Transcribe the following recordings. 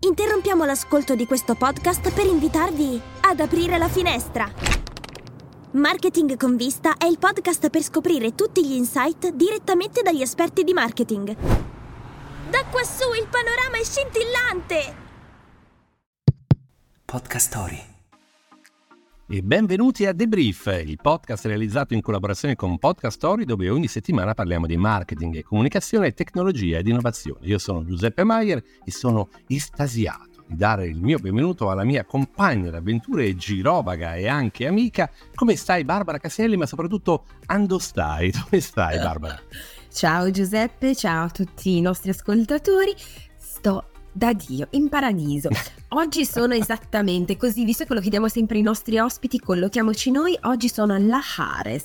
Interrompiamo l'ascolto di questo podcast per invitarvi ad aprire la finestra. Marketing con vista è il podcast per scoprire tutti gli insight direttamente dagli esperti di marketing. Da quassù il panorama è scintillante! Podcast Story. E benvenuti a The Brief, il podcast realizzato in collaborazione con Podcast Story dove ogni settimana parliamo di marketing, comunicazione, tecnologia ed innovazione. Io sono Giuseppe Maier e sono estasiato di dare il mio benvenuto alla mia compagna d'avventure girovaga e anche amica. Come stai Barbara Caselli, ma soprattutto ando stai? Dove stai Barbara? Ciao Giuseppe, ciao a tutti i nostri ascoltatori. Sto da Dio, in paradiso. Oggi sono esattamente così, visto che lo chiediamo sempre ai nostri ospiti, collochiamoci noi. Oggi sono a La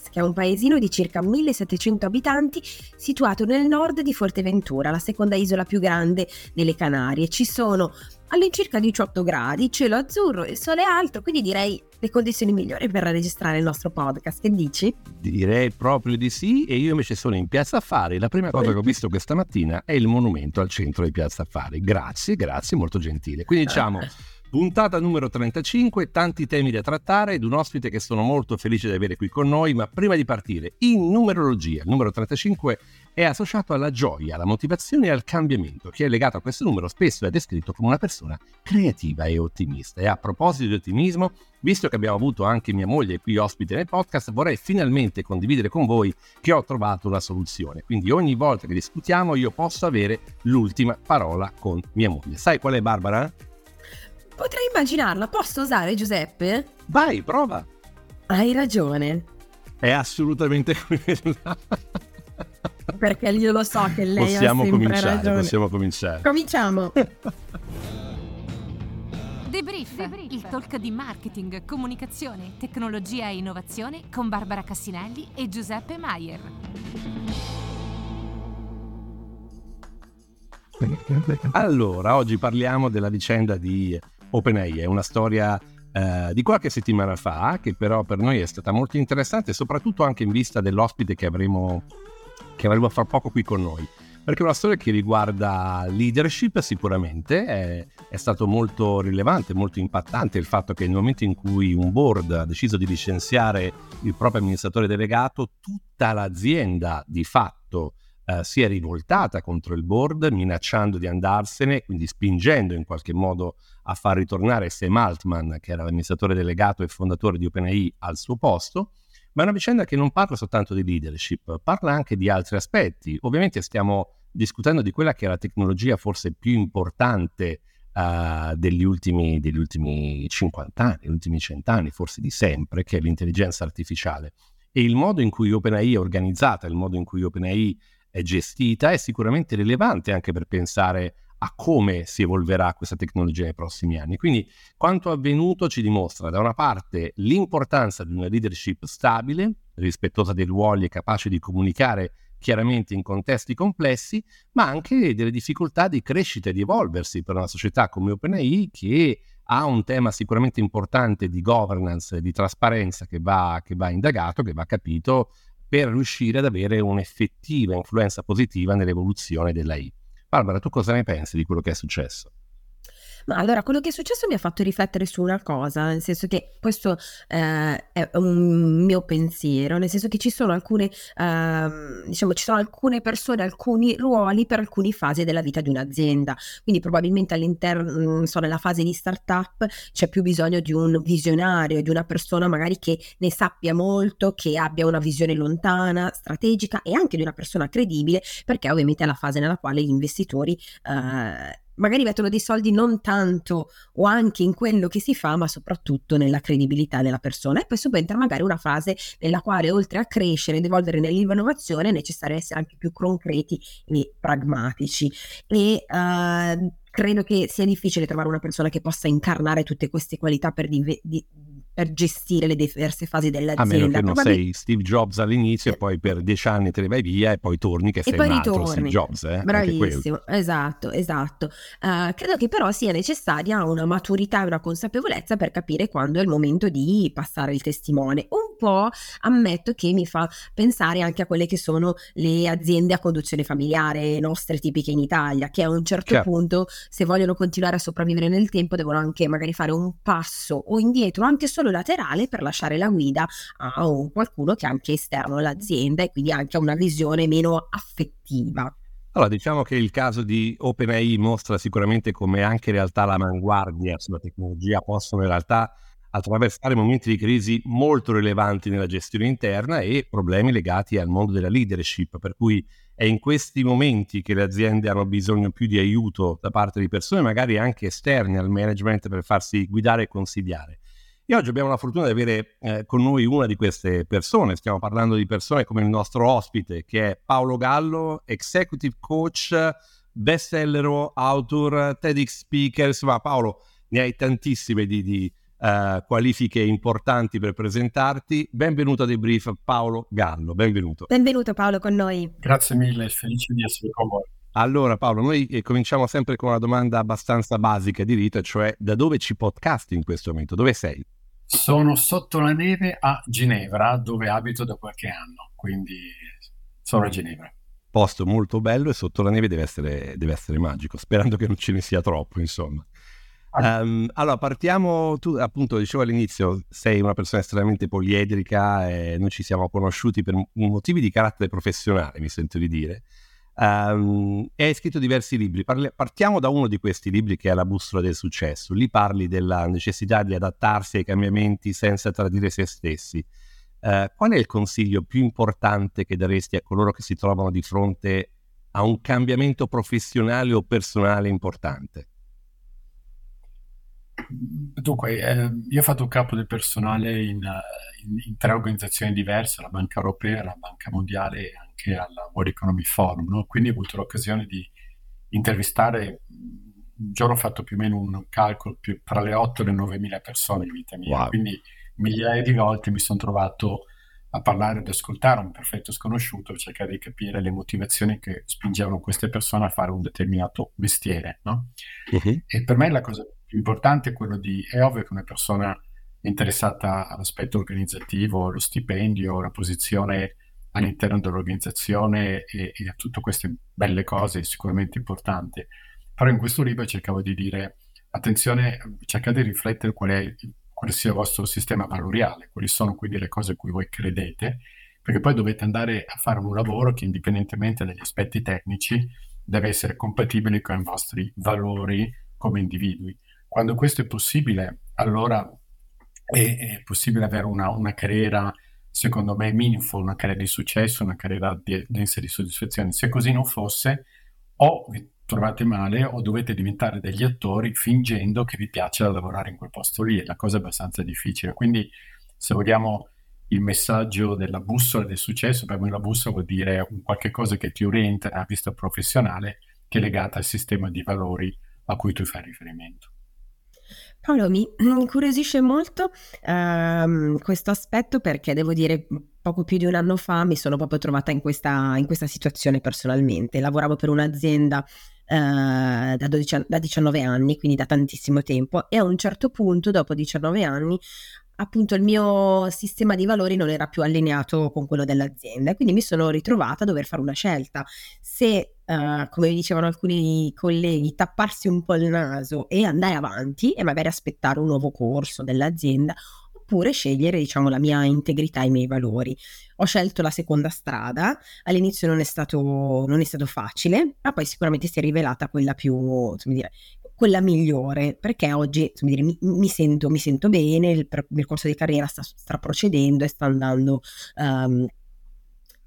che è un paesino di circa 1700 abitanti situato nel nord di Forteventura, la seconda isola più grande delle Canarie. Ci sono all'incirca 18 gradi, cielo azzurro, il sole alto, quindi direi le condizioni migliori per registrare il nostro podcast. Che dici? Direi proprio di sì e io invece sono in Piazza Affari. La prima cosa che ho visto questa mattina è il monumento al centro di Piazza Affari. Grazie, grazie, molto gentile. Quindi diciamo... Puntata numero 35, tanti temi da trattare ed un ospite che sono molto felice di avere qui con noi, ma prima di partire, in numerologia, il numero 35 è associato alla gioia, alla motivazione e al cambiamento. Chi è legato a questo numero spesso è descritto come una persona creativa e ottimista. E a proposito di ottimismo, visto che abbiamo avuto anche mia moglie qui ospite nel podcast, vorrei finalmente condividere con voi che ho trovato una soluzione. Quindi ogni volta che discutiamo io posso avere l'ultima parola con mia moglie. Sai qual è Barbara? Potrei immaginarla, posso usare Giuseppe? Vai, prova. Hai ragione. È assolutamente quella. Perché io lo so che lei possiamo ha sempre cominciare, ragione. Possiamo cominciare. Cominciamo. Debrief, il talk di marketing, comunicazione, tecnologia e innovazione con Barbara Cassinelli e Giuseppe Maier. Allora, oggi parliamo della vicenda di OpenAI, è una storia eh, di qualche settimana fa, che però per noi è stata molto interessante, soprattutto anche in vista dell'ospite che avremo, che avremo fra poco qui con noi. Perché è una storia che riguarda leadership sicuramente, è, è stato molto rilevante, molto impattante il fatto che nel momento in cui un board ha deciso di licenziare il proprio amministratore delegato, tutta l'azienda di fatto eh, si è rivoltata contro il board, minacciando di andarsene, quindi spingendo in qualche modo a far ritornare Sam Altman, che era l'amministratore delegato e fondatore di OpenAI, al suo posto. Ma è una vicenda che non parla soltanto di leadership, parla anche di altri aspetti. Ovviamente stiamo discutendo di quella che è la tecnologia forse più importante uh, degli, ultimi, degli ultimi 50 anni, degli ultimi 100 anni, forse di sempre, che è l'intelligenza artificiale. E il modo in cui OpenAI è organizzata, il modo in cui OpenAI è gestita è sicuramente rilevante anche per pensare a come si evolverà questa tecnologia nei prossimi anni. Quindi quanto avvenuto ci dimostra da una parte l'importanza di una leadership stabile, rispettosa dei ruoli e capace di comunicare chiaramente in contesti complessi, ma anche delle difficoltà di crescita e di evolversi per una società come OpenAI che ha un tema sicuramente importante di governance di trasparenza che va, che va indagato, che va capito per riuscire ad avere un'effettiva influenza positiva nell'evoluzione dell'AI. Barbara, tu cosa ne pensi di quello che è successo? Ma allora, quello che è successo mi ha fatto riflettere su una cosa, nel senso che questo eh, è un mio pensiero, nel senso che ci sono alcune, eh, diciamo, ci sono alcune persone, alcuni ruoli per alcune fasi della vita di un'azienda. Quindi probabilmente all'interno, non so, nella fase di startup c'è più bisogno di un visionario, di una persona magari che ne sappia molto, che abbia una visione lontana, strategica e anche di una persona credibile, perché ovviamente è la fase nella quale gli investitori eh, magari mettono dei soldi non tanto o anche in quello che si fa, ma soprattutto nella credibilità della persona. E poi subentra magari una fase nella quale, oltre a crescere ed evolvere nell'innovazione, è necessario essere anche più concreti e pragmatici. E uh, credo che sia difficile trovare una persona che possa incarnare tutte queste qualità per, div- di- per gestire le diverse fasi dell'azienda. A meno che non Probabil- sei Steve Jobs all'inizio e poi per dieci anni te ne vai via e poi torni che e sei un altro Steve Jobs. Eh? Bravissimo, esatto, esatto. Uh, credo che però sia necessaria una maturità e una consapevolezza per capire quando è il momento di passare il testimone. Un po' ammetto che mi fa pensare anche a quelle che sono le aziende a conduzione familiare nostre tipiche in Italia, che a un certo certo. punto, se vogliono continuare a sopravvivere nel tempo, devono anche magari fare un passo o indietro, anche solo laterale, per lasciare la guida a qualcuno che è anche esterno all'azienda e quindi anche ha una visione meno affettiva. Allora, diciamo che il caso di OpenAI mostra sicuramente come anche in realtà l'avanguardia sulla tecnologia possono in realtà attraversare momenti di crisi molto rilevanti nella gestione interna e problemi legati al mondo della leadership, per cui è in questi momenti che le aziende hanno bisogno più di aiuto da parte di persone magari anche esterne al management per farsi guidare e consigliare. E oggi abbiamo la fortuna di avere eh, con noi una di queste persone, stiamo parlando di persone come il nostro ospite che è Paolo Gallo, executive coach, bestseller, author, TEDx speaker, insomma Paolo ne hai tantissime di, di uh, qualifiche importanti per presentarti. Benvenuto a Debrief Paolo Gallo, benvenuto. Benvenuto Paolo con noi. Grazie mille, felice di essere con voi. Allora Paolo, noi eh, cominciamo sempre con una domanda abbastanza basica di rito, cioè da dove ci podcast in questo momento? Dove sei? Sono sotto la neve a Ginevra, dove abito da qualche anno, quindi sono a Ginevra. Posto molto bello e sotto la neve deve essere, deve essere magico, sperando che non ce ne sia troppo, insomma. Um, allora, partiamo, tu appunto dicevo all'inizio, sei una persona estremamente poliedrica e noi ci siamo conosciuti per motivi di carattere professionale, mi sento di dire. Um, e hai scritto diversi libri. Parli, partiamo da uno di questi libri che è La bussola del successo. Lì parli della necessità di adattarsi ai cambiamenti senza tradire se stessi. Uh, qual è il consiglio più importante che daresti a coloro che si trovano di fronte a un cambiamento professionale o personale importante? Dunque, eh, io ho fatto capo del personale in, in, in, tre organizzazioni diverse, la Banca Europea, la Banca Mondiale e anche al World Economic Forum, no? quindi ho avuto l'occasione di intervistare, un giorno ho fatto più o meno un calcolo più, tra le 8 e le 9 mila persone in vita mia, wow. quindi migliaia di volte mi sono trovato a parlare ed ascoltare un perfetto sconosciuto, cercare di capire le motivazioni che spingevano queste persone a fare un determinato mestiere. No? Uh-huh. E per me la cosa più importante è quello di, è ovvio che una persona interessata all'aspetto organizzativo, lo stipendio, la posizione all'interno dell'organizzazione e, e a tutte queste belle cose sicuramente importante. Però in questo libro cercavo di dire, attenzione, cercate di riflettere qual è, quale sia il vostro sistema valoriale, quali sono quindi le cose a cui voi credete, perché poi dovete andare a fare un lavoro che indipendentemente dagli aspetti tecnici deve essere compatibile con i vostri valori come individui. Quando questo è possibile, allora è, è possibile avere una, una, carriera, secondo me, meaningful, una carriera di successo, una carriera densa di soddisfazione. Se così non fosse, o vi trovate male o dovete diventare degli attori fingendo che vi piaccia lavorare in quel posto lì. È la cosa abbastanza difficile. Quindi, se vogliamo il messaggio della bussola del successo, per me la bussola vuol dire un qualche cosa che ti orienta nella vista professionale che è legata al sistema di valori a cui tu fai riferimento. Paolo, mi incuriosisce molto ehm, questo aspetto perché devo dire poco più di un anno fa mi sono proprio trovata in questa, in questa situazione personalmente. Lavoravo per un'azienda eh, da, 12, da 19 anni, quindi da tantissimo tempo, e a un certo punto, dopo 19 anni, appunto il mio sistema di valori non era più allineato con quello dell'azienda, quindi mi sono ritrovata a dover fare una scelta. Se, uh, come dicevano alcuni colleghi, tapparsi un po' il naso e andare avanti e magari aspettare un nuovo corso dell'azienda, oppure scegliere, diciamo, la mia integrità e i miei valori. Ho scelto la seconda strada, all'inizio non è stato, non è stato facile, ma poi sicuramente si è rivelata quella più, dire, quella migliore, perché oggi dire, mi, mi, sento, mi, sento, bene, il percorso di carriera sta, sta procedendo e sta andando um,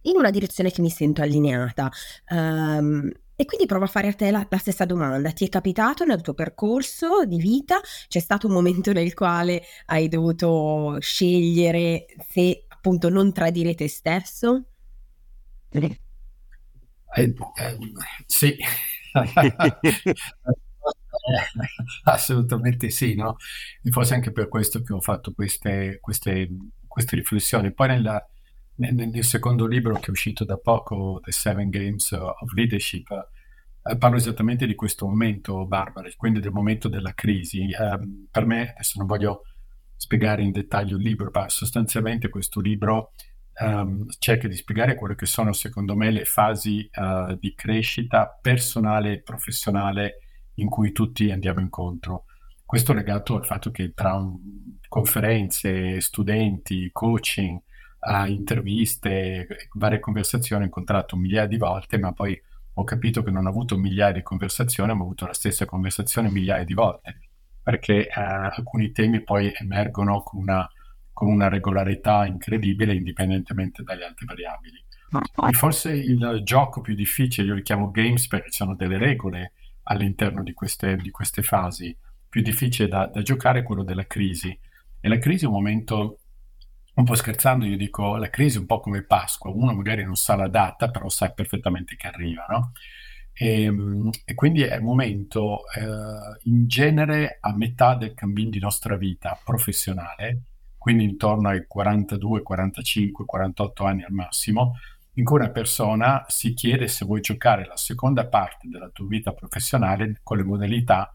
in una direzione che mi sento allineata. Um, e quindi provo a fare a te la, la, stessa domanda. Ti è capitato nel tuo percorso di vita? C'è stato un momento nel quale hai dovuto scegliere se appunto non tradire te stesso? Eh, eh, sì. Eh, assolutamente sì, no? E forse anche per questo che ho fatto queste, queste, queste riflessioni. Poi nella, nel, nel, secondo libro che è uscito da poco, The Seven Games of Leadership, eh, parlo esattamente di questo momento, Barbara, quindi del momento della crisi. Eh, per me, adesso non voglio spiegare in dettaglio il libro, ma sostanzialmente questo libro um, cerca di spiegare quelle che sono, secondo me, le fasi uh, di crescita personale e professionale in cui tutti andiamo incontro. Questo legato al fatto che tra conferenze, studenti, coaching, interviste, varie conversazioni ho incontrato migliaia di volte, ma poi ho capito che non ho avuto migliaia di conversazioni, ma ho avuto la stessa conversazione migliaia di volte, perché uh, alcuni temi poi emergono con una con una regolarità incredibile indipendentemente dalle altre variabili. E forse il gioco più difficile, io li chiamo games perché ci sono delle regole all'interno di queste, di queste fasi, più difficile da, da, giocare è quello della crisi. E la crisi è un momento, un po' scherzando, io dico, la crisi è un po' come Pasqua, uno magari non sa la data, però sa perfettamente che arriva, no? E, e, quindi è un momento eh, in genere a metà del cammino di nostra vita professionale quindi intorno ai 42, 45, 48 anni al massimo, in cui una persona si chiede se vuoi giocare la seconda parte della tua vita professionale con le modalità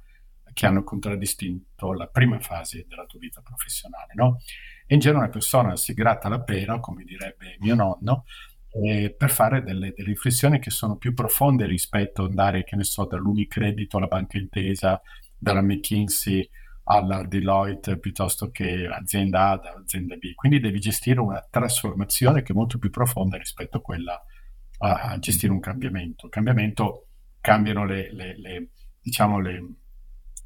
che hanno contraddistinto la prima fase della tua vita professionale. No? E in genere una persona si gratta la pera, come direbbe mio nonno, eh, per fare delle, delle, riflessioni che sono più profonde rispetto ad andare, che ne so, dall'Unicredito alla Banca Intesa, dalla McKinsey alla Deloitte piuttosto che azienda A dall'azienda B. Quindi devi gestire una trasformazione che è molto più profonda rispetto a quella a, gestire un cambiamento. Il cambiamento cambiano le, le, le, diciamo le,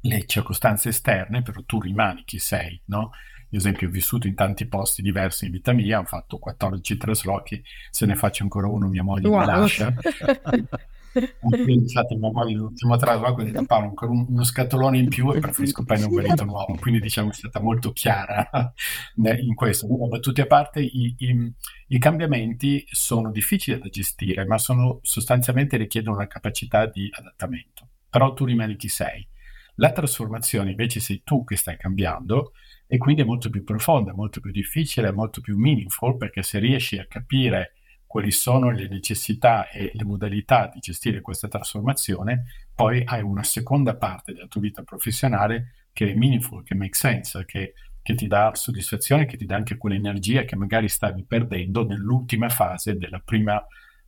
le circostanze esterne, però tu rimani chi sei, no? Ad esempio, ho vissuto in tanti posti diversi in vita mia, ho fatto 14 traslochi, se ne faccio ancora uno mia moglie wow. mi lascia. quindi infatti mia moglie l'ultimo trasloco ha detto Paolo ancora uno scatolone in più e preferisco prendere un marito nuovo. Quindi diciamo è stata molto chiara in questo. Ma tutti a parte i, i, i, cambiamenti sono difficili da gestire ma sono sostanzialmente richiedono una capacità di adattamento. Però tu rimani chi sei. La trasformazione invece sei tu che stai cambiando e quindi è molto più profonda, molto più difficile, molto più meaningful perché se riesci a capire quali sono le necessità e le modalità di gestire questa trasformazione, poi hai una seconda parte della tua vita professionale che è meaningful, che make sense, che, che ti dà soddisfazione, che ti dà anche quell'energia che magari stavi perdendo nell'ultima fase, della prima,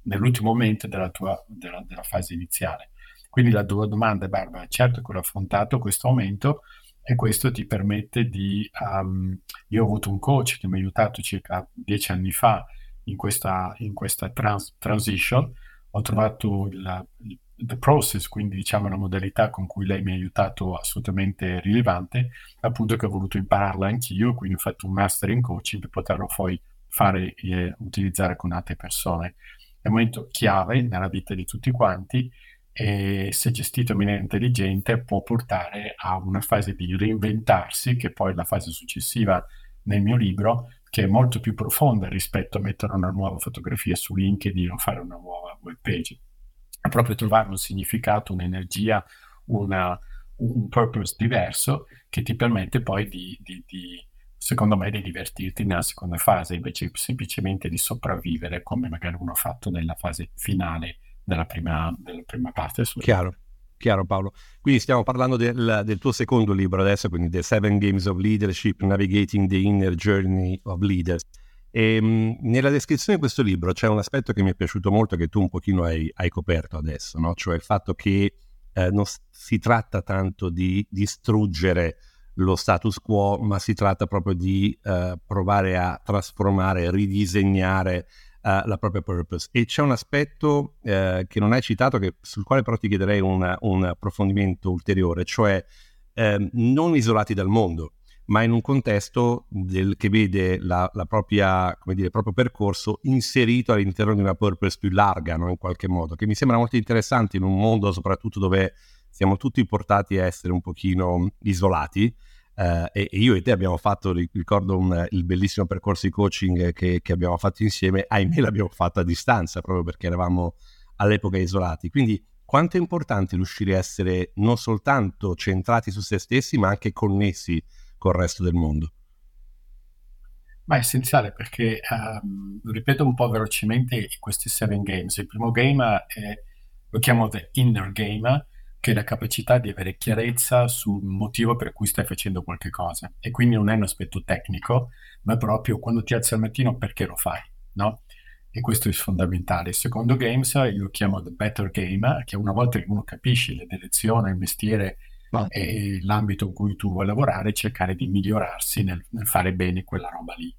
nell'ultimo momento della tua della, della fase iniziale. Quindi la tua domanda, Barbara, certo che ho affrontato questo momento e questo ti permette di... Um, io ho avuto un coach che mi ha aiutato circa dieci anni fa in questa, in questa trans, transition, ho trovato il, il process, quindi diciamo la modalità con cui lei mi ha aiutato assolutamente rilevante, appunto che ho voluto impararla anch'io, quindi ho fatto un master in coaching per poterlo poi fare e utilizzare con altre persone. È un momento chiave nella vita di tutti quanti e se gestito in maniera intelligente può portare a una fase di reinventarsi, che poi è la fase successiva nel mio libro, che è molto più profonda rispetto a mettere una nuova fotografia su LinkedIn o fare una nuova web page. È proprio trovare un significato, un'energia, una, un purpose diverso che ti permette poi di, di, di, secondo me, di divertirti nella seconda fase invece semplicemente di sopravvivere come magari uno ha fatto nella fase finale della prima, della prima parte. Chiaro. Chiaro Paolo. Quindi stiamo parlando del, del, tuo secondo libro adesso, quindi The Seven Games of Leadership, Navigating the Inner Journey of Leaders. E, ehm, mh, nella descrizione di questo libro c'è un aspetto che mi è piaciuto molto che tu un pochino hai, hai coperto adesso, no? cioè il fatto che eh, non si tratta tanto di distruggere lo status quo, ma si tratta proprio di eh, provare a trasformare, ridisegnare uh, la propria purpose. E c'è un aspetto uh, che non hai citato, che, sul quale però ti chiederei una, un approfondimento ulteriore, cioè uh, non isolati dal mondo, ma in un contesto del, che vede la, la propria, dire, il proprio percorso inserito all'interno di una purpose più larga, no? in qualche modo, che mi sembra molto interessante in un mondo soprattutto dove siamo tutti portati a essere un pochino isolati Uh, e, e, io e te abbiamo fatto, ricordo un, il bellissimo percorso di coaching che, che, abbiamo fatto insieme, ahimè l'abbiamo fatto a distanza proprio perché eravamo all'epoca isolati. Quindi quanto è importante riuscire a essere non soltanto centrati su se stessi, ma anche connessi col resto del mondo? Ma è essenziale perché, um, ripeto un po' velocemente questi seven games. Il primo game è, lo chiamo the inner game, che è la capacità di avere chiarezza sul motivo per cui stai facendo qualche cosa. E quindi non è un aspetto tecnico, ma proprio quando ti alzi al mattino perché lo fai, no? E questo è fondamentale. Il secondo games io lo chiamo the better game, che una volta che uno capisce la direzione, il mestiere ah. e l'ambito in cui tu vuoi lavorare, cercare di migliorarsi nel, nel fare bene quella roba lì.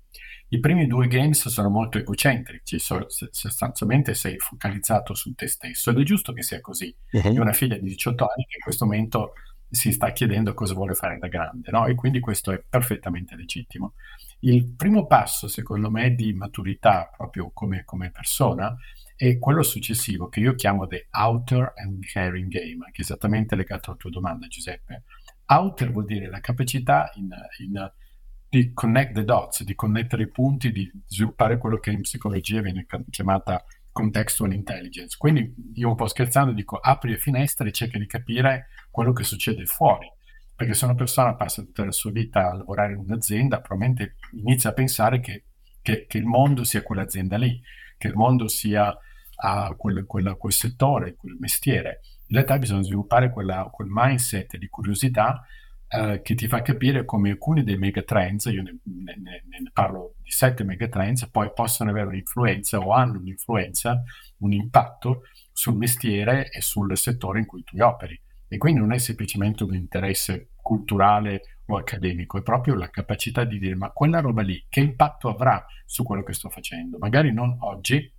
I primi due games sono molto egocentrici, sostanzialmente sei focalizzato su te stesso ed è giusto che sia così. Uh-huh. Io ho una figlia di 18 anni che in questo momento si sta chiedendo cosa vuole fare da grande, no? E quindi questo è perfettamente legittimo. Il primo passo, secondo me, di maturità proprio come, come persona è quello successivo che io chiamo the outer and caring game, che è esattamente legato alla tua domanda, Giuseppe. Outer vuol dire la capacità in, in di connect the dots, di connettere i punti, di sviluppare quello che in psicologia viene chiamata contextual intelligence. Quindi io un po' scherzando dico apri le finestre e cerca di capire quello che succede fuori. Perché se una persona passa tutta la sua vita a lavorare in un'azienda, probabilmente inizia a pensare che, che, che il mondo sia quell'azienda lì, che il mondo sia uh, quel, quel, quel, settore, quel mestiere. In realtà bisogna sviluppare quella, quel mindset di curiosità eh, che ti fa capire come alcuni dei megatrends, io ne, ne, ne, parlo di sette megatrends, poi possono avere un'influenza o hanno un'influenza, un impatto sul mestiere e sul settore in cui tu operi. E quindi non è semplicemente un interesse culturale o accademico, è proprio la capacità di dire ma quella roba lì che impatto avrà su quello che sto facendo? Magari non oggi,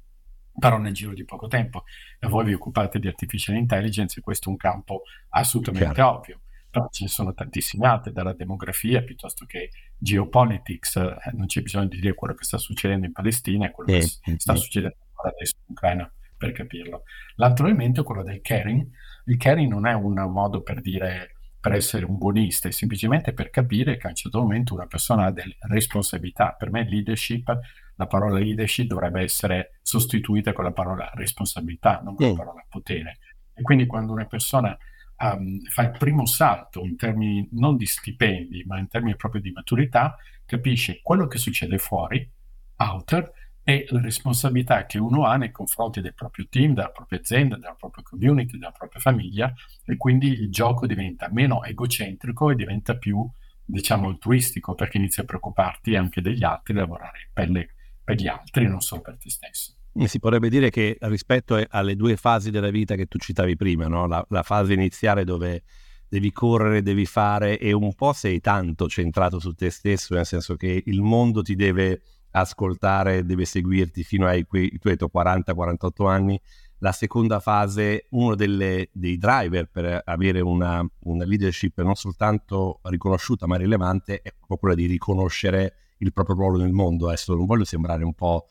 però nel giro di poco tempo. E voi vi occupate di artificial intelligence e questo è un campo assolutamente Chiaro. ovvio però ce ne sono tantissime altre, dalla demografia piuttosto che geopolitics, eh, non c'è bisogno di dire quello che sta succedendo in Palestina e quello eh, che sta succedendo adesso in Ucraina per capirlo. L'altro elemento è quello del caring. Il caring non è un modo per dire per essere un buonista, è semplicemente per capire che a un certo momento una persona ha delle responsabilità. Per me leadership, la parola leadership dovrebbe essere sostituita con la parola responsabilità, non con la parola potere. E quindi quando una persona um, fa il primo salto in termini non di stipendi, ma in termini proprio di maturità, capisce quello che succede fuori, outer, e la responsabilità che uno ha nei confronti del proprio team, della propria azienda, della propria community, della propria famiglia, e quindi il gioco diventa meno egocentrico e diventa più, diciamo, altruistico, perché inizia a preoccuparti anche degli altri, lavorare per, le, per gli altri, non solo per te stesso. Si potrebbe dire che rispetto alle due fasi della vita che tu citavi prima, no? la, la, fase iniziale dove devi correre, devi fare e un po' sei tanto centrato su te stesso, nel senso che il mondo ti deve ascoltare, deve seguirti fino ai tuoi 40-48 anni. La seconda fase, uno delle, dei driver per avere una, una leadership non soltanto riconosciuta ma rilevante, è proprio quella di riconoscere il proprio ruolo nel mondo. Adesso non voglio sembrare un po'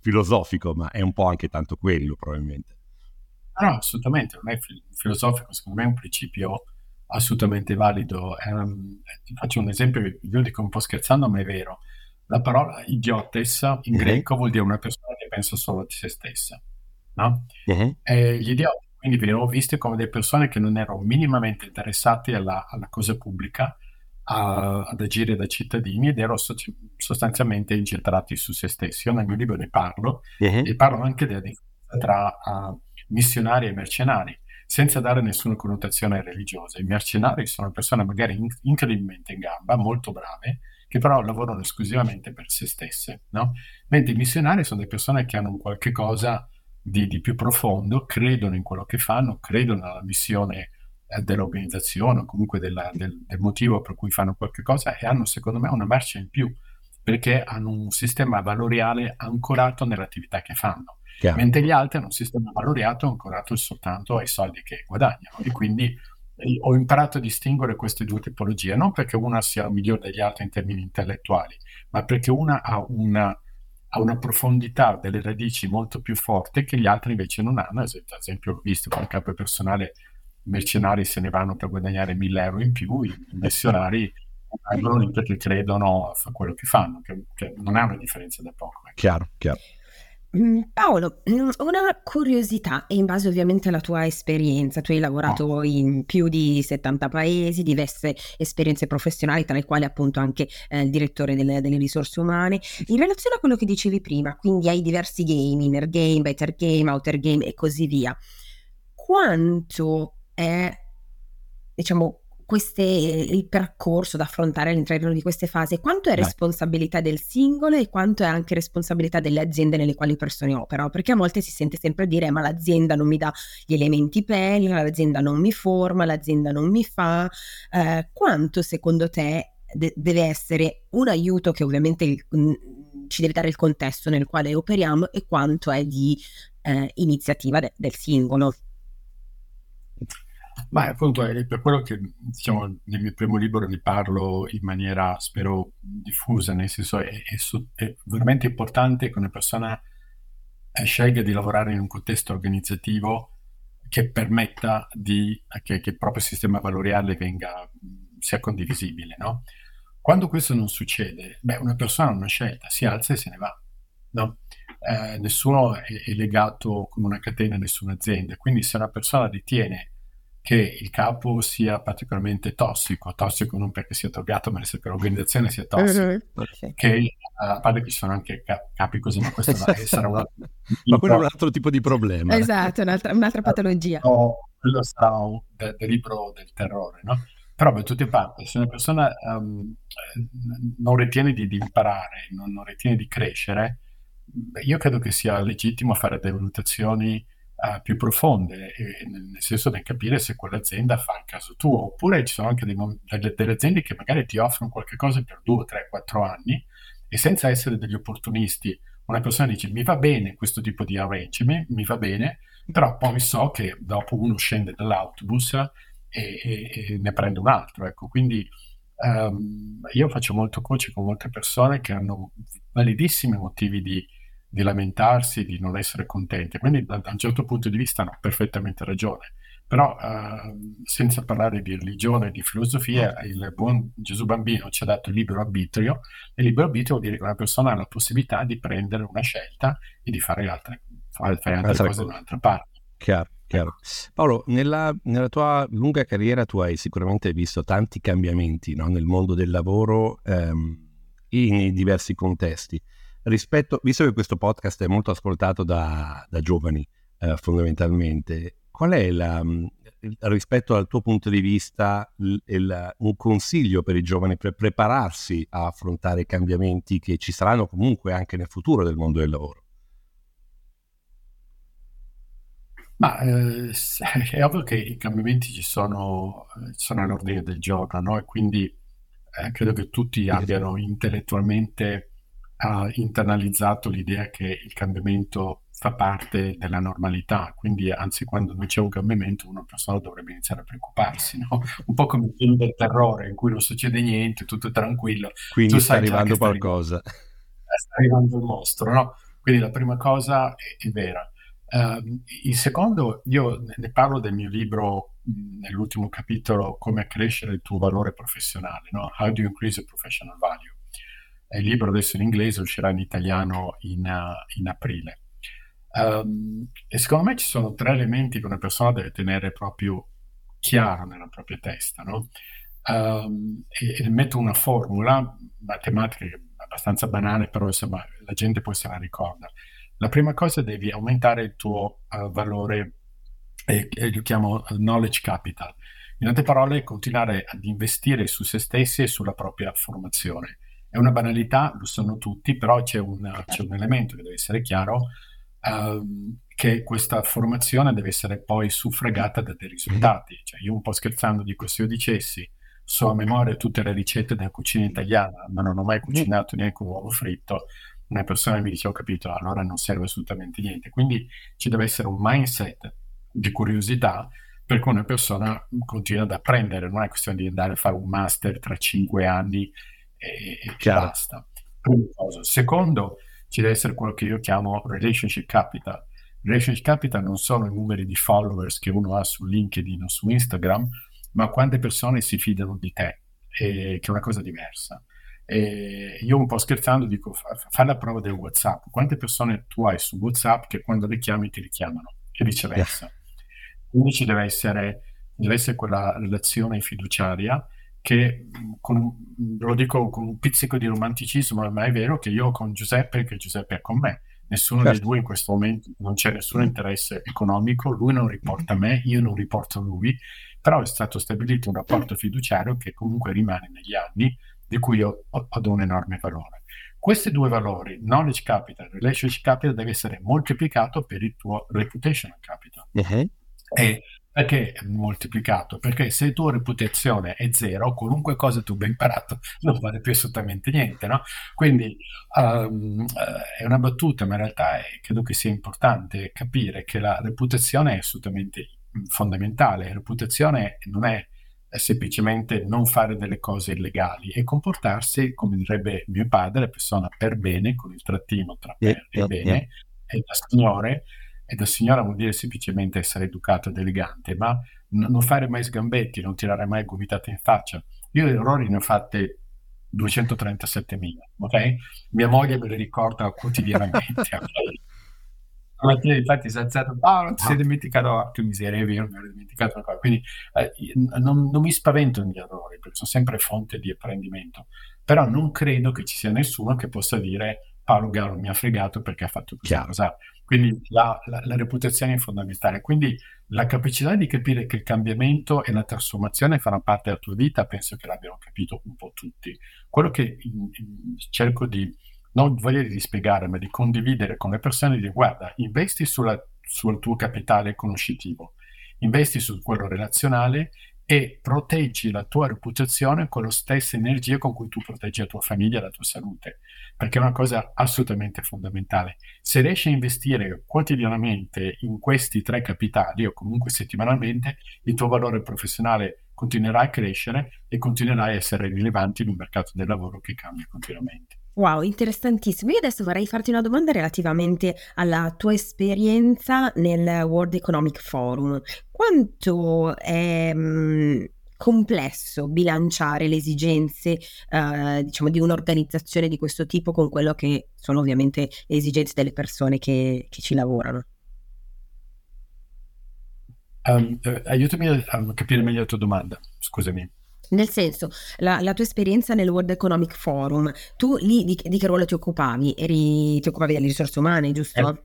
filosofico, ma è un po' anche tanto quello probabilmente. No, assolutamente, non è filosofico, secondo me è un principio assolutamente valido. Um, ti faccio un esempio, io dico un po' scherzando, ma è vero. La parola idiotes in uh-huh. greco vuol dire una persona che pensa solo a se stessa, no? Uh-huh. gli idioti quindi venivano visti come delle persone che non erano minimamente interessate alla, alla cosa pubblica, a, ad agire da cittadini ed ero so- sostanzialmente incentrati su se stessi. Io nel mio libro ne parlo uh-huh. e parlo anche della differenza tra uh, missionari e mercenari, senza dare nessuna connotazione religiosa. I mercenari sono persone magari in- incredibilmente in gamba, molto brave, che però lavorano esclusivamente per se stesse, no? mentre i missionari sono delle persone che hanno un qualche cosa di, di più profondo, credono in quello che fanno, credono nella missione dell'organizzazione o comunque della, del, del, motivo per cui fanno qualche cosa e hanno secondo me una marcia in più perché hanno un sistema valoriale ancorato nell'attività che fanno. Chiaro. Mentre gli altri hanno un sistema valoriato ancorato soltanto ai soldi che guadagnano e quindi eh, ho imparato a distinguere queste due tipologie, non perché una sia migliore degli altri in termini intellettuali, ma perché una ha una, ha una profondità delle radici molto più forte che gli altri invece non hanno. Ad esempio, l'ho visto con il capo personale mercenari se ne vanno per guadagnare 1000 euro in più, i missionari arrivano lì perché credono a quello che fanno, che, che, non è una differenza da poco. Ecco. Chiaro, chiaro. Mm, Paolo, mm, una curiosità, e in base ovviamente alla tua esperienza, tu hai lavorato oh. in più di 70 paesi, diverse esperienze professionali, tra le quali appunto anche eh, il direttore delle, delle, risorse umane. In relazione a quello che dicevi prima, quindi hai diversi game, inner game, better game, outer game e così via, quanto è, diciamo, queste, il percorso da affrontare all'interno di queste fasi, quanto è responsabilità del singolo e quanto è anche responsabilità delle aziende nelle quali le persone operano, perché a volte si sente sempre dire ma l'azienda non mi dà gli elementi per, l'azienda non mi forma, l'azienda non mi fa, eh, quanto secondo te de- deve essere un aiuto che ovviamente il, mh, ci deve dare il contesto nel quale operiamo e quanto è di eh, iniziativa de- del singolo? Ma appunto è per quello che diciamo, nel mio primo libro ne parlo in maniera, spero, diffusa, nel senso è, è, è veramente importante che una persona eh, scelga di lavorare in un contesto organizzativo che permetta di, che, che il proprio sistema valoriale venga, sia condivisibile. No? Quando questo non succede, beh, una persona ha una scelta, si alza e se ne va. No? Eh, nessuno è, è legato come una catena a nessuna azienda, quindi se una persona ritiene che il capo sia particolarmente tossico, tossico non perché sia drogato, ma perché l'organizzazione sia tossica, mm-hmm. che eh, a parte che ci sono anche capi così, ma questo sarà un altro, ma quello è un altro tipo di problema. Esatto, un'altra, un'altra patologia. No, quello sarà un del de libro del terrore, no? Però da tutte parti, se una persona um, non ritiene di, di imparare, non, non, ritiene di crescere, io credo che sia legittimo fare delle valutazioni uh, più profonde, e, nel senso di capire se quell'azienda fa il caso tuo, oppure ci sono anche dei, delle, delle, aziende che magari ti offrono qualche cosa per 2, 3, 4 anni e senza essere degli opportunisti, una persona dice mi va bene questo tipo di arrangement, mi va bene, però poi so che dopo uno scende dall'autobus e, e, e ne prende un altro, ecco, quindi um, io faccio molto coaching con molte persone che hanno validissimi motivi di di lamentarsi, di non essere contenti. Quindi da, da un certo punto di vista hanno perfettamente ragione. Però eh, senza parlare di religione e di filosofia, il buon Gesù bambino ci ha dato il libero arbitrio e il libero arbitrio vuol dire che una persona ha la possibilità di prendere una scelta e di fare altre, fare, fare altre cose da un'altra parte. Chiaro, chiaro. Paolo, nella, nella, tua lunga carriera tu hai sicuramente visto tanti cambiamenti no? nel mondo del lavoro ehm, in diversi contesti rispetto, visto che questo podcast è molto ascoltato da, da giovani eh, fondamentalmente, qual è la, mm, rispetto al tuo punto di vista il, un consiglio per i giovani per prepararsi a affrontare i cambiamenti che ci saranno comunque anche nel futuro del mondo del lavoro? Ma eh, è ovvio che i cambiamenti ci sono, eh, sono all'ordine del giorno, no? E quindi eh, credo che tutti abbiano intellettualmente ha internalizzato l'idea che il cambiamento fa parte della normalità, quindi anzi quando non c'è un cambiamento una persona dovrebbe iniziare a preoccuparsi, no? un po' come il film del terrore in cui non succede niente, tutto è tranquillo. Quindi sta arrivando qualcosa. Sta arrivando, sta arrivando il mostro, no? Quindi la prima cosa è, è vera. Uh, il secondo, io ne parlo del mio libro nell'ultimo capitolo, come crescere il tuo valore professionale, no? How do you increase your professional value? Il libro adesso in inglese uscirà in italiano in, uh, in aprile. Um, e secondo me ci sono tre elementi che una persona deve tenere proprio chiaro nella propria testa. No? Um, e, e, metto una formula matematica abbastanza banale, però insomma la gente poi se la ricorda. La prima cosa devi aumentare il tuo uh, valore, e, e lo chiamo knowledge capital. In altre parole, continuare ad investire su se stessi e sulla propria formazione. È una banalità, lo sanno tutti, però c'è un, c'è un elemento che deve essere chiaro, uh, che questa formazione deve essere poi suffragata da dei risultati. Cioè, io un po' scherzando dico, se io dicessi so a memoria tutte le ricette della cucina italiana, ma non ho mai cucinato neanche un uovo fritto, una persona mi dice ho capito, allora non serve assolutamente niente. Quindi ci deve essere un mindset di curiosità per cui una persona continua ad apprendere, non è questione di andare a fare un master tra cinque anni e, e basta. Secondo, ci deve essere quello che io chiamo relationship capital. Relationship capital non sono i numeri di followers che uno ha su LinkedIn o su Instagram, ma quante persone si fidano di te, e, che è una cosa diversa. E io un po' scherzando dico, fai la prova del WhatsApp. Quante persone tu hai su WhatsApp che quando le chiami ti richiamano e viceversa. Quindi ci deve essere, deve essere quella relazione fiduciaria che con, lo dico con un pizzico di romanticismo, ma è vero che io con Giuseppe che Giuseppe è con me. Nessuno certo. dei due in questo momento non c'è nessun interesse economico, lui non riporta me, io non riporto lui, però è stato stabilito un rapporto fiduciario che comunque rimane negli anni, di cui io ho, ho un enorme valore. Questi due valori, knowledge capital, relationship capital, deve essere moltiplicato per il tuo reputation capital. Uh-huh. E perché è moltiplicato? Perché se tua reputazione è zero, qualunque cosa tu abbia imparato non vale più assolutamente niente, no? Quindi um, è una battuta, ma in realtà è, credo che sia importante capire che la reputazione è assolutamente fondamentale. La reputazione non è semplicemente non fare delle cose illegali e comportarsi, come direbbe mio padre, persona per bene, con il trattino tra per yeah, e yeah, bene, e da signore, e da signora vuol dire semplicemente essere educato ed elegante, ma non fare mai sgambetti, non tirare mai gomitate in faccia. Io errori ne ho fatte 237.000, ok? Mia moglie me le ricorda quotidianamente, ok? Stamattina infatti si è alzato, ah, non ti sei dimenticato, oh, che miseria, io non mi ero dimenticato una cosa. Quindi eh, non, non, mi spavento negli errori, perché sono sempre fonte di apprendimento, però non credo che ci sia nessuno che possa dire Paolo Gallo mi ha fregato perché ha fatto così. Quindi la, la, la, reputazione è fondamentale. Quindi la capacità di capire che il cambiamento e la trasformazione faranno parte della tua vita, penso che l'abbiano capito un po' tutti. Quello che in, in, cerco di non voglio di spiegare, ma di condividere con le persone, di guarda, investi sulla, sul tuo capitale conoscitivo, investi su quello relazionale e proteggi la tua reputazione con la stessa energia con cui tu proteggi la tua famiglia e la tua salute, perché è una cosa assolutamente fondamentale. Se riesci a investire quotidianamente in questi tre capitali o comunque settimanalmente, il tuo valore professionale continuerà a crescere e continuerai a essere rilevante in un mercato del lavoro che cambia continuamente. Wow, interessantissimo. Io adesso vorrei farti una domanda relativamente alla tua esperienza nel World Economic Forum. Quanto è mh, mm, complesso bilanciare le esigenze, eh, diciamo, di un'organizzazione di questo tipo con quello che sono ovviamente le esigenze delle persone che, che ci lavorano? Um, aiutami a, capire meglio la tua domanda, scusami. Nel senso, la, la, tua esperienza nel World Economic Forum, tu lì di, di che ruolo ti occupavi? Eri, ti occupavi delle risorse umane, giusto? Eh,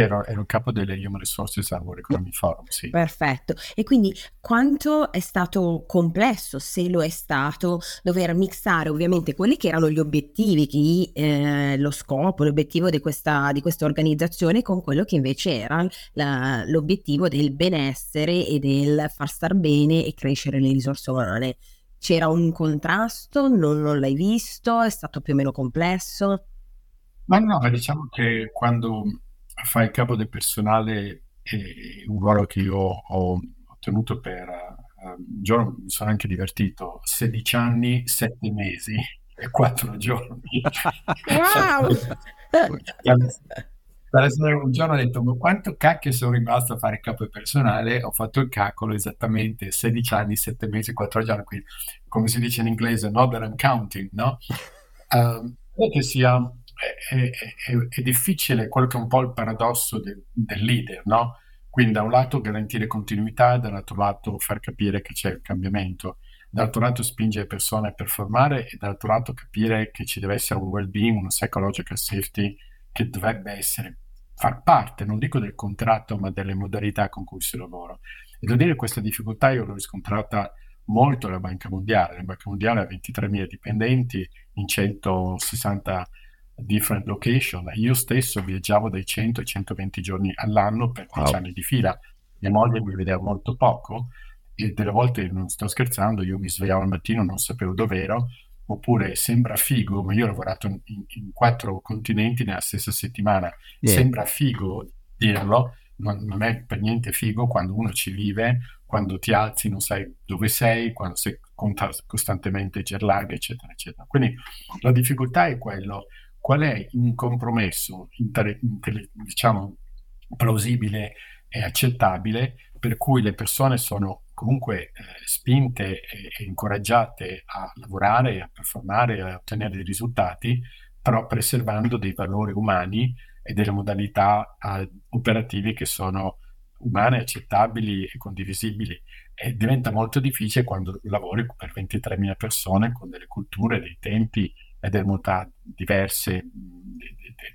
ero, ero capo delle Human Resources al World Economic Forum, sì. Perfetto. E quindi quanto è stato complesso, se lo è stato, dover mixare ovviamente quelli che erano gli obiettivi, chi, eh, lo scopo, l'obiettivo di questa, di questa, organizzazione con quello che invece era la, l'obiettivo del benessere e del far star bene e crescere le risorse umane. C'era un contrasto? Non, non l'hai visto? È stato più o meno complesso? Ma no, diciamo che quando fare il capo del personale è un ruolo che io ho ottenuto per uh, un giorno mi sono anche divertito 16 anni 7 mesi e 4 giorni. Wow! Un giorno ho detto ma quanto cacchio sono rimasto a fare il capo del personale? Ho fatto il calcolo esattamente 16 anni 7 mesi 4 giorni quindi come si dice in inglese no that I'm counting no? Um, che sia è, è, è, difficile quello che è un po' il paradosso de, del leader, no? Quindi da un lato garantire continuità, dall'altro lato far capire che c'è il cambiamento, dall'altro lato spingere le persone a performare e dall'altro lato capire che ci deve essere un well-being, una psychological safety che dovrebbe essere, far parte, non dico del contratto, ma delle modalità con cui si lavora. E devo dire che questa difficoltà io l'ho riscontrata molto alla Banca Mondiale. La Banca Mondiale ha 23.000 dipendenti in 160 different location. Io stesso viaggiavo dai 100 ai 120 giorni all'anno per 10 wow. anni di fila. Mia moglie mi vedeva molto poco e delle volte, non sto scherzando, io mi svegliavo al mattino, non sapevo dove ero, oppure sembra figo, ma io ho lavorato in, in quattro continenti nella stessa settimana, yeah. sembra figo dirlo, non, non, è per niente figo quando uno ci vive, quando ti alzi non sai dove sei, quando sei costantemente jet lag, eccetera, eccetera. Quindi la difficoltà è quello, qual è un compromesso inter- inter- diciamo plausibile e accettabile per cui le persone sono comunque eh, spinte e, e, incoraggiate a lavorare, a performare, a ottenere dei risultati, però preservando dei valori umani e delle modalità eh, operative che sono umane, accettabili e condivisibili. E diventa molto difficile quando lavori per 23.000 persone con delle culture, dei tempi e delle modalità diverse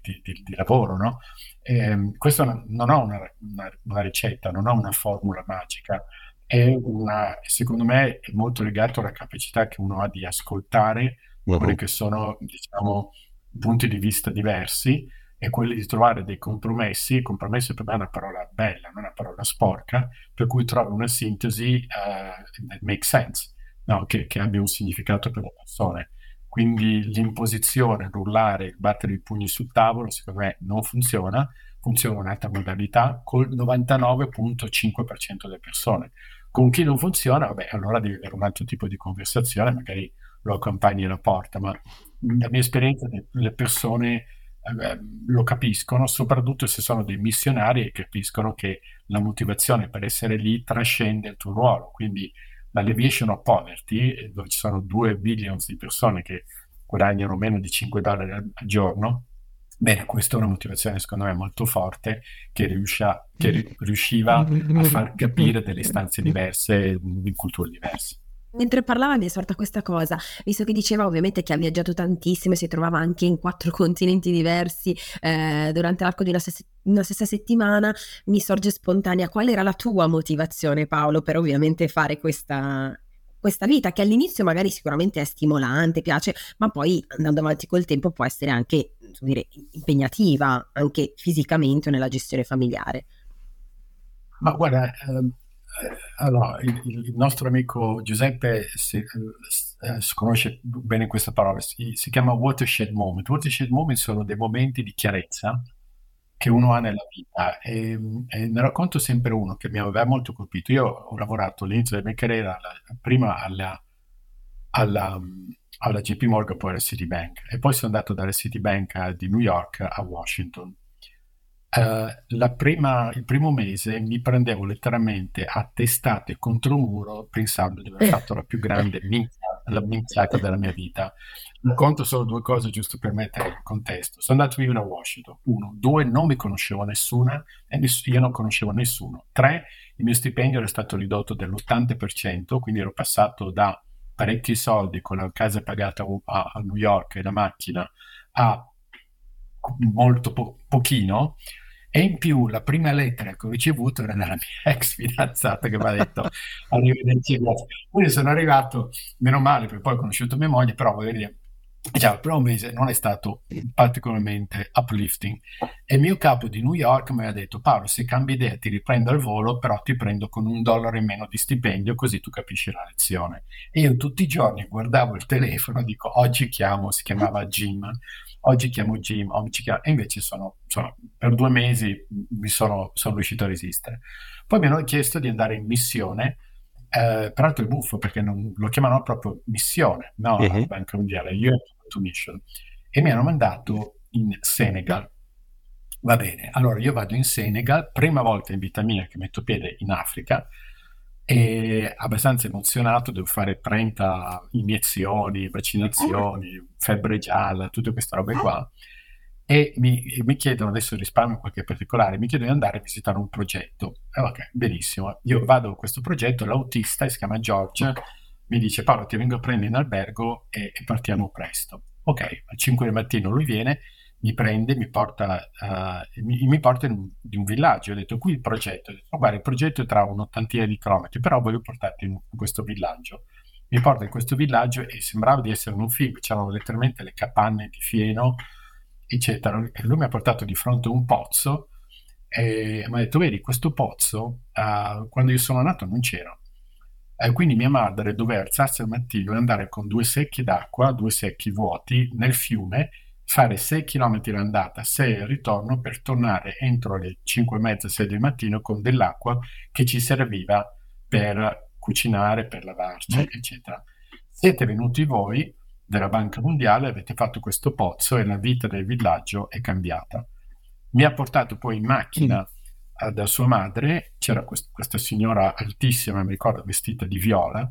di, di, di lavoro. No? E, questo non ha una, una, una, ricetta, non ha una formula magica, è una, secondo me è molto legato alla capacità che uno ha di ascoltare uh-huh. quelli che sono diciamo, punti di vista diversi e quelli di trovare dei compromessi. Compromesso per me è una parola bella, non una parola sporca, per cui trovi una sintesi uh, that makes sense, no? che, che abbia un significato per le persone. Quindi l'imposizione, l'urlare, battere i pugni sul tavolo, secondo me non funziona, funziona un'altra modalità col 99.5% delle persone. Con chi non funziona, vabbè, allora devi avere un altro tipo di conversazione, magari lo accompagni alla porta, ma la mia esperienza, le persone eh, lo capiscono, soprattutto se sono dei missionari e capiscono che la motivazione per essere lì trascende il tuo ruolo. Quindi l'alleviation of poverty, dove ci sono 2 billion di persone che guadagnano meno di 5 dollari al giorno, bene, questa è una motivazione secondo me molto forte che, riuscia, che riusciva a far capire delle istanze diverse, di culture diverse. Mentre parlava mi è sorta questa cosa, visto che diceva ovviamente che ha viaggiato tantissimo e si trovava anche in quattro continenti diversi eh, durante l'arco di una, stessa, una, stessa settimana, mi sorge spontanea qual era la tua motivazione Paolo per ovviamente fare questa, questa vita che all'inizio magari sicuramente è stimolante, piace, ma poi andando avanti col tempo può essere anche dire, impegnativa, anche fisicamente o nella gestione familiare. Ma guarda, ehm, eh, allora, il, il, nostro amico Giuseppe si, eh, eh, conosce bene questa parola, si, si, chiama watershed moment. Watershed moment sono dei momenti di chiarezza che uno ha nella vita e, e ne racconto sempre uno che mi aveva molto colpito. Io ho lavorato all'inizio della mia carriera prima alla, alla, alla JP Morgan, poi alla Citibank e poi sono andato dalla Citibank di New York a Washington Uh, prima, il primo mese mi prendevo letteralmente a testate contro un muro pensando di aver fatto la più grande minchiata, la minchiata della mia vita. Conto solo due cose giusto per mettere in contesto. Sono andato io a Washington. Uno, due, non mi conoscevo nessuna e ness- io non conoscevo nessuno. Tre, il mio stipendio era stato ridotto dell'80%, quindi ero passato da parecchi soldi con la casa pagata a, a New York e la macchina a molto po- pochino e in più la prima lettera che ho ricevuto era dalla mia ex fidanzata che mi ha detto arrivederci. Quindi sono arrivato, meno male, perché poi ho conosciuto mia moglie, però voglio dire, Diciamo, il primo mese non è stato particolarmente uplifting. E il mio capo di New York mi ha detto Paolo se cambi idea ti riprendo al volo però ti prendo con un dollaro in meno di stipendio così tu capisci la lezione. E io tutti i giorni guardavo il telefono dico oggi chiamo, si chiamava Jim. Oggi chiamo Jim, oggi chiamo... e invece sono, sono, per due mesi mi sono, sono riuscito a resistere. Poi mi hanno chiesto di andare in missione eh, peraltro è buffo perché non, lo chiamano proprio missione, no? Uh-huh. La Banca Mondiale, Youth Mission. E mi hanno mandato in Senegal. Va bene, allora io vado in Senegal, prima volta in vita mia che metto piede in Africa, e abbastanza emozionato, devo fare 30 iniezioni, vaccinazioni, febbre gialla, tutte queste robe qua e mi, mi, chiedono, adesso risparmio qualche particolare, mi chiedono di andare a visitare un progetto. Eh, ok, benissimo. Io vado a questo progetto, l'autista si chiama George, mi dice Paolo ti vengo a prendere in albergo e, e partiamo presto. Ok, alle 5 del mattino lui viene, mi prende, mi porta, uh, mi, mi porta in, in, un villaggio. Ho detto qui il progetto. Detto, guarda, il progetto è tra un'ottantina di chilometri, però voglio portarti in, in questo villaggio. Mi porta in questo villaggio e sembrava di essere in un film, c'erano letteralmente le capanne di fieno eccetera. E lui mi ha portato di fronte a un pozzo e mi ha detto, vedi, questo pozzo uh, quando io sono nato non c'era. E quindi mia madre doveva alzarsi al mattino e andare con due secchi d'acqua, due secchi vuoti, nel fiume, fare 6 km l'andata, 6 al ritorno per tornare entro le 5 e mezza, 6 del mattino con dell'acqua che ci serviva per cucinare, per lavarci, mm. eccetera. Siete venuti voi, della Banca Mondiale avete fatto questo pozzo e la vita del villaggio è cambiata. Mi ha portato poi in macchina uh, da sua madre c'era quest- questa signora altissima, mi ricordo, vestita di viola,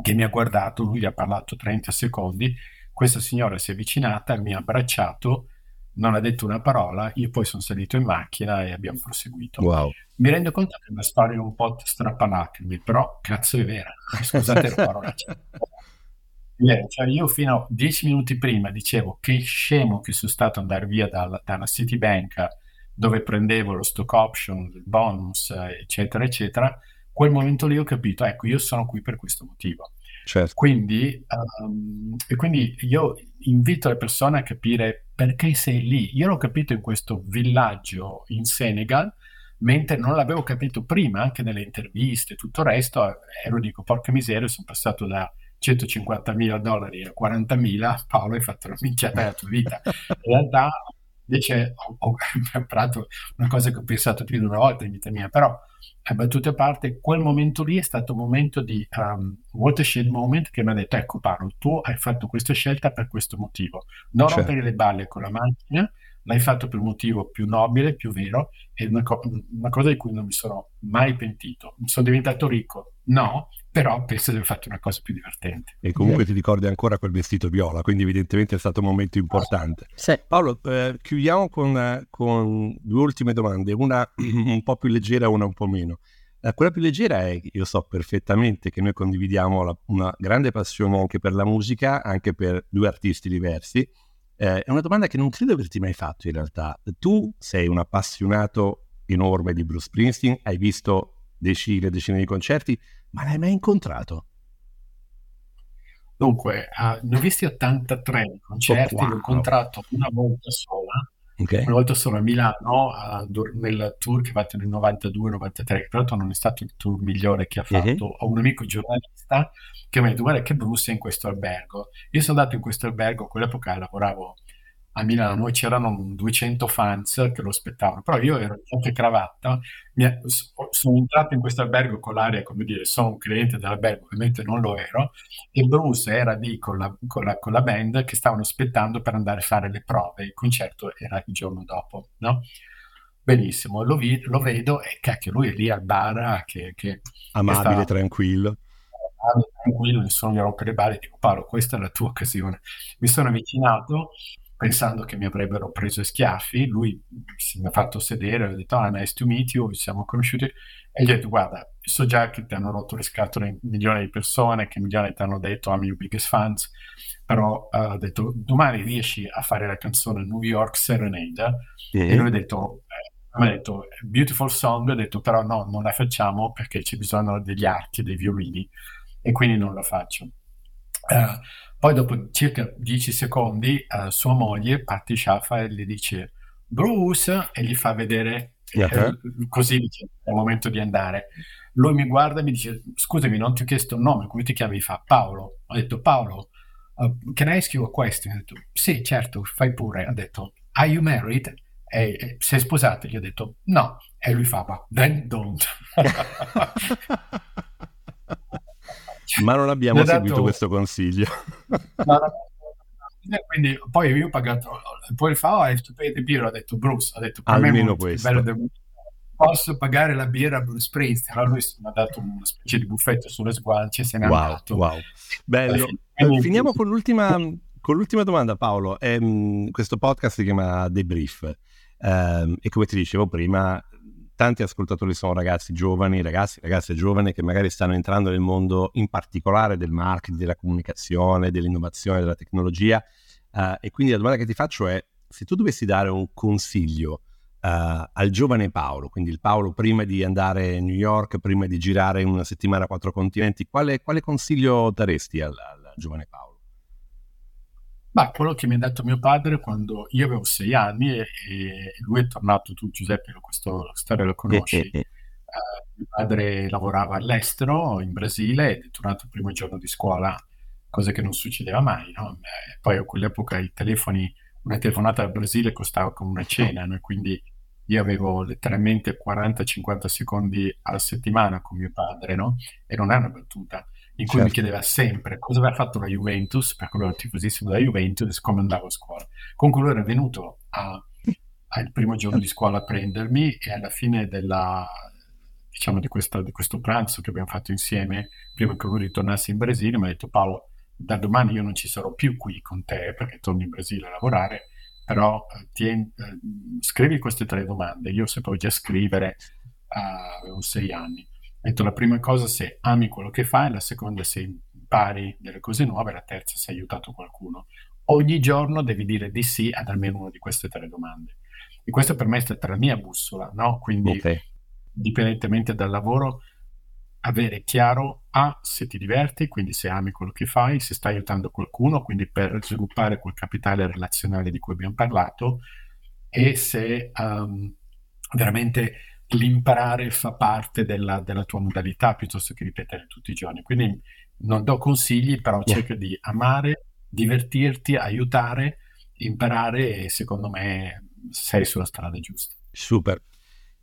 che mi ha guardato, lui gli ha parlato 30 secondi, questa signora si è avvicinata, mi ha abbracciato, non ha detto una parola, io poi sono salito in macchina e abbiamo proseguito. Wow. Mi rendo conto che è una storia un po' strappalacrimi, però cazzo è vera, scusate la Cioè, io fino a dieci minuti prima dicevo che scemo che sono stato andare via dalla, dalla Citibank dove prendevo lo stock option, il bonus, eccetera, eccetera. Quel momento lì ho capito, ecco, io sono qui per questo motivo. Certo. Quindi, um, e quindi io invito le persone a capire perché sei lì. Io l'ho capito in questo villaggio in Senegal, mentre non l'avevo capito prima, anche nelle interviste e tutto il resto, ero dico, porca miseria, sono passato da 150 mila dollari a 40 mila, Paolo hai fatto una minchiata della tua vita. In realtà invece ho, ho imparato una cosa che ho pensato più di una volta in vita mia, però a battute a parte, quel momento lì è stato un momento di um, watershed moment che mi ha detto, ecco Paolo, tu hai fatto questa scelta per questo motivo, non certo. rompere le balle con la macchina, l'hai fatto per un motivo più nobile, più vero, è una, co- una cosa di cui non mi sono mai pentito. Sono diventato ricco? No, però penso di aver fatto una cosa più divertente. E comunque ti ricordi ancora quel vestito viola, quindi evidentemente è stato un momento importante. Sì. Paolo, eh, chiudiamo con, con, due ultime domande, una un po' più leggera e una un po' meno. Eh, quella più leggera è, io so perfettamente che noi condividiamo la, una grande passione anche per la musica, anche per due artisti diversi, eh, è una domanda che non credo averti mai fatto in realtà. Tu sei un appassionato enorme di Bruce Springsteen, hai visto decine e decine di concerti, ma l'hai mai incontrato? Dunque, uh, ne ho visti 83 concerti, oh, wow. l'ho incontrato una volta sola, okay. una volta sola a Milano, uh, nel tour che ha fatto nel 92-93, che tra l'altro non è stato il tour migliore che ha fatto. Uh-huh. Ho un amico giornalista che mi ha detto guarda che Bruce è in questo albergo. Io sono andato in questo albergo, a quell'epoca lavoravo a Milano e c'erano 200 fans che lo aspettavano, però io ero anche cravatta, è, sono entrato in questo albergo con l'aria, come dire, sono un cliente dell'albergo, ovviamente non lo ero, e Bruce era lì con la, con la, con la band che stavano aspettando per andare a fare le prove, il concerto era il giorno dopo, no? Benissimo, lo, vi, lo vedo e cacchio, lui è lì al bar che... che Amabile, che sta, tranquillo tranquillo, nessuno mi rompe le balle, dico Paolo, questa è la tua occasione. Mi sono avvicinato pensando che mi avrebbero preso schiaffi, lui si mi ha fatto sedere, ho detto, ah, nice to meet you, ci siamo conosciuti, e gli ho detto, guarda, so già che ti hanno rotto le scatole milioni di persone, che milioni ti hanno detto, I'm your biggest fans, però uh, ho detto, domani riesci a fare la canzone New York Serenade? Mm-hmm. E lui ha detto, eh, mi ha detto, beautiful song, ho detto, però no, non la facciamo perché ci bisogno degli archi, dei violini, e quindi non la faccio. Uh, poi dopo circa 10 secondi uh, sua moglie, Patti Sciaffa, gli dice Bruce e gli fa vedere uh-huh. eh, così dice, è il momento di andare. Lui mi guarda e mi dice scusami non ti ho chiesto il nome, come ti chiami? Fa Paolo. Ho detto Paolo, uh, can I ask you a question? Ho detto sì certo, fai pure. Ha detto are you married? E, e sei sposato? Gli ho detto no. E lui fa then don't. Ma non abbiamo seguito dato... questo consiglio. Quindi poi io ho pagato, poi fa, oh, I have to pay the beer, ha detto Bruce, ha detto almeno questo. Del... Posso pagare la birra a Bruce Springsteen? Allora lui mi ha dato una specie di buffetto sulle sguance e se ne wow, è andato. Wow, bello. Eh, finiamo con l'ultima, con l'ultima domanda Paolo. Eh, questo podcast si chiama Debrief eh, e come ti dicevo prima tanti ascoltatori sono ragazzi giovani, ragazzi, ragazze giovani che magari stanno entrando nel mondo in particolare del marketing, della comunicazione, dell'innovazione, della tecnologia. Uh, e quindi la domanda che ti faccio è, se tu dovessi dare un consiglio uh, al giovane Paolo, quindi il Paolo prima di andare a New York, prima di girare una settimana a quattro continenti, quale, quale consiglio daresti al, al giovane Paolo? Ma quello che mi ha detto mio padre quando io avevo sei anni e, e lui è tornato, tu Giuseppe, questo storia lo conosci. uh, mio padre lavorava all'estero, in Brasile, ed è tornato il primo giorno di scuola, cosa che non succedeva mai. No? Eh, poi a quell'epoca i telefoni, una telefonata dal Brasile costava come una cena, no? quindi io avevo letteralmente 40-50 secondi alla settimana con mio padre, no? e non è una battuta in cui certo. mi chiedeva sempre cosa aveva fatto la Juventus, perché lui era tifosissimo della Juventus e come andavo a scuola. Comunque lui era venuto a, il primo giorno di scuola a prendermi e alla fine della, diciamo, di, questa, di, questo pranzo che abbiamo fatto insieme, prima che lui ritornasse in Brasile, mi ha detto Paolo, da domani io non ci sarò più qui con te perché torno in Brasile a lavorare, però eh, tien, eh, scrivi queste tre domande. Io sapevo già scrivere, uh, avevo sei anni. Detto la prima cosa se ami quello che fai, la seconda se impari delle cose nuove, la terza se hai aiutato qualcuno. Ogni giorno devi dire di sì ad almeno una di queste tre domande. E questo per me è stata la mia bussola, no? Quindi, okay. dipendentemente dal lavoro, avere chiaro A, se ti diverti, quindi se ami quello che fai, se stai aiutando qualcuno, quindi per sviluppare quel capitale relazionale di cui abbiamo parlato, e se um, veramente l'imparare fa parte della, della, tua modalità piuttosto che ripetere tutti i giorni. Quindi non do consigli, però yeah. cerca di amare, divertirti, aiutare, imparare e secondo me sei sulla strada giusta. Super.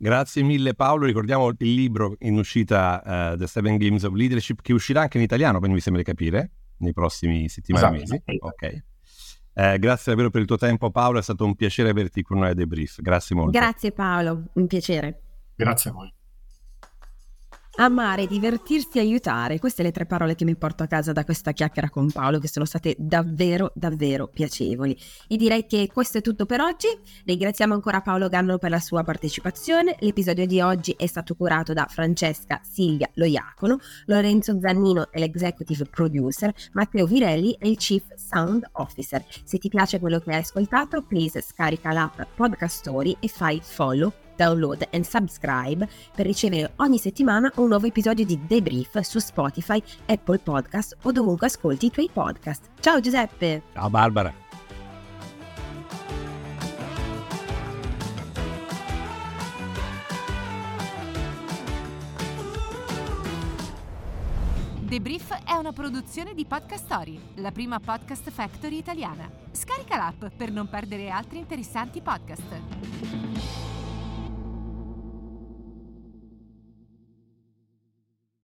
Grazie mille Paolo, ricordiamo il libro in uscita uh, The Seven Games of Leadership che uscirà anche in italiano, quindi mi sembra di capire, nei prossimi settimane e esatto. mesi. Ok. Eh, grazie davvero per il tuo tempo Paolo, è stato un piacere averti con noi a Debrief, grazie molto. Grazie Paolo, un piacere. Grazie a voi. Amare, divertirsi, aiutare. Queste le tre parole che mi porto a casa da questa chiacchiera con Paolo, che sono state davvero, davvero piacevoli. E direi che questo è tutto per oggi. Ringraziamo ancora Paolo Ganno per la sua partecipazione. L'episodio di oggi è stato curato da Francesca Silvia Loiacono, Lorenzo Zannino è l'executive producer, Matteo Virelli è il chief sound officer. Se ti piace quello che hai ascoltato, please scarica l'app Podcast Story e fai follow download e subscribe per ricevere ogni settimana un nuovo episodio di Debrief su Spotify, Apple Podcast o dovunque ascolti i tuoi podcast. Ciao Giuseppe! Ciao Barbara! The Brief è una produzione di Podcast Story, la prima podcast factory italiana. Scarica l'app per non perdere altri interessanti podcast.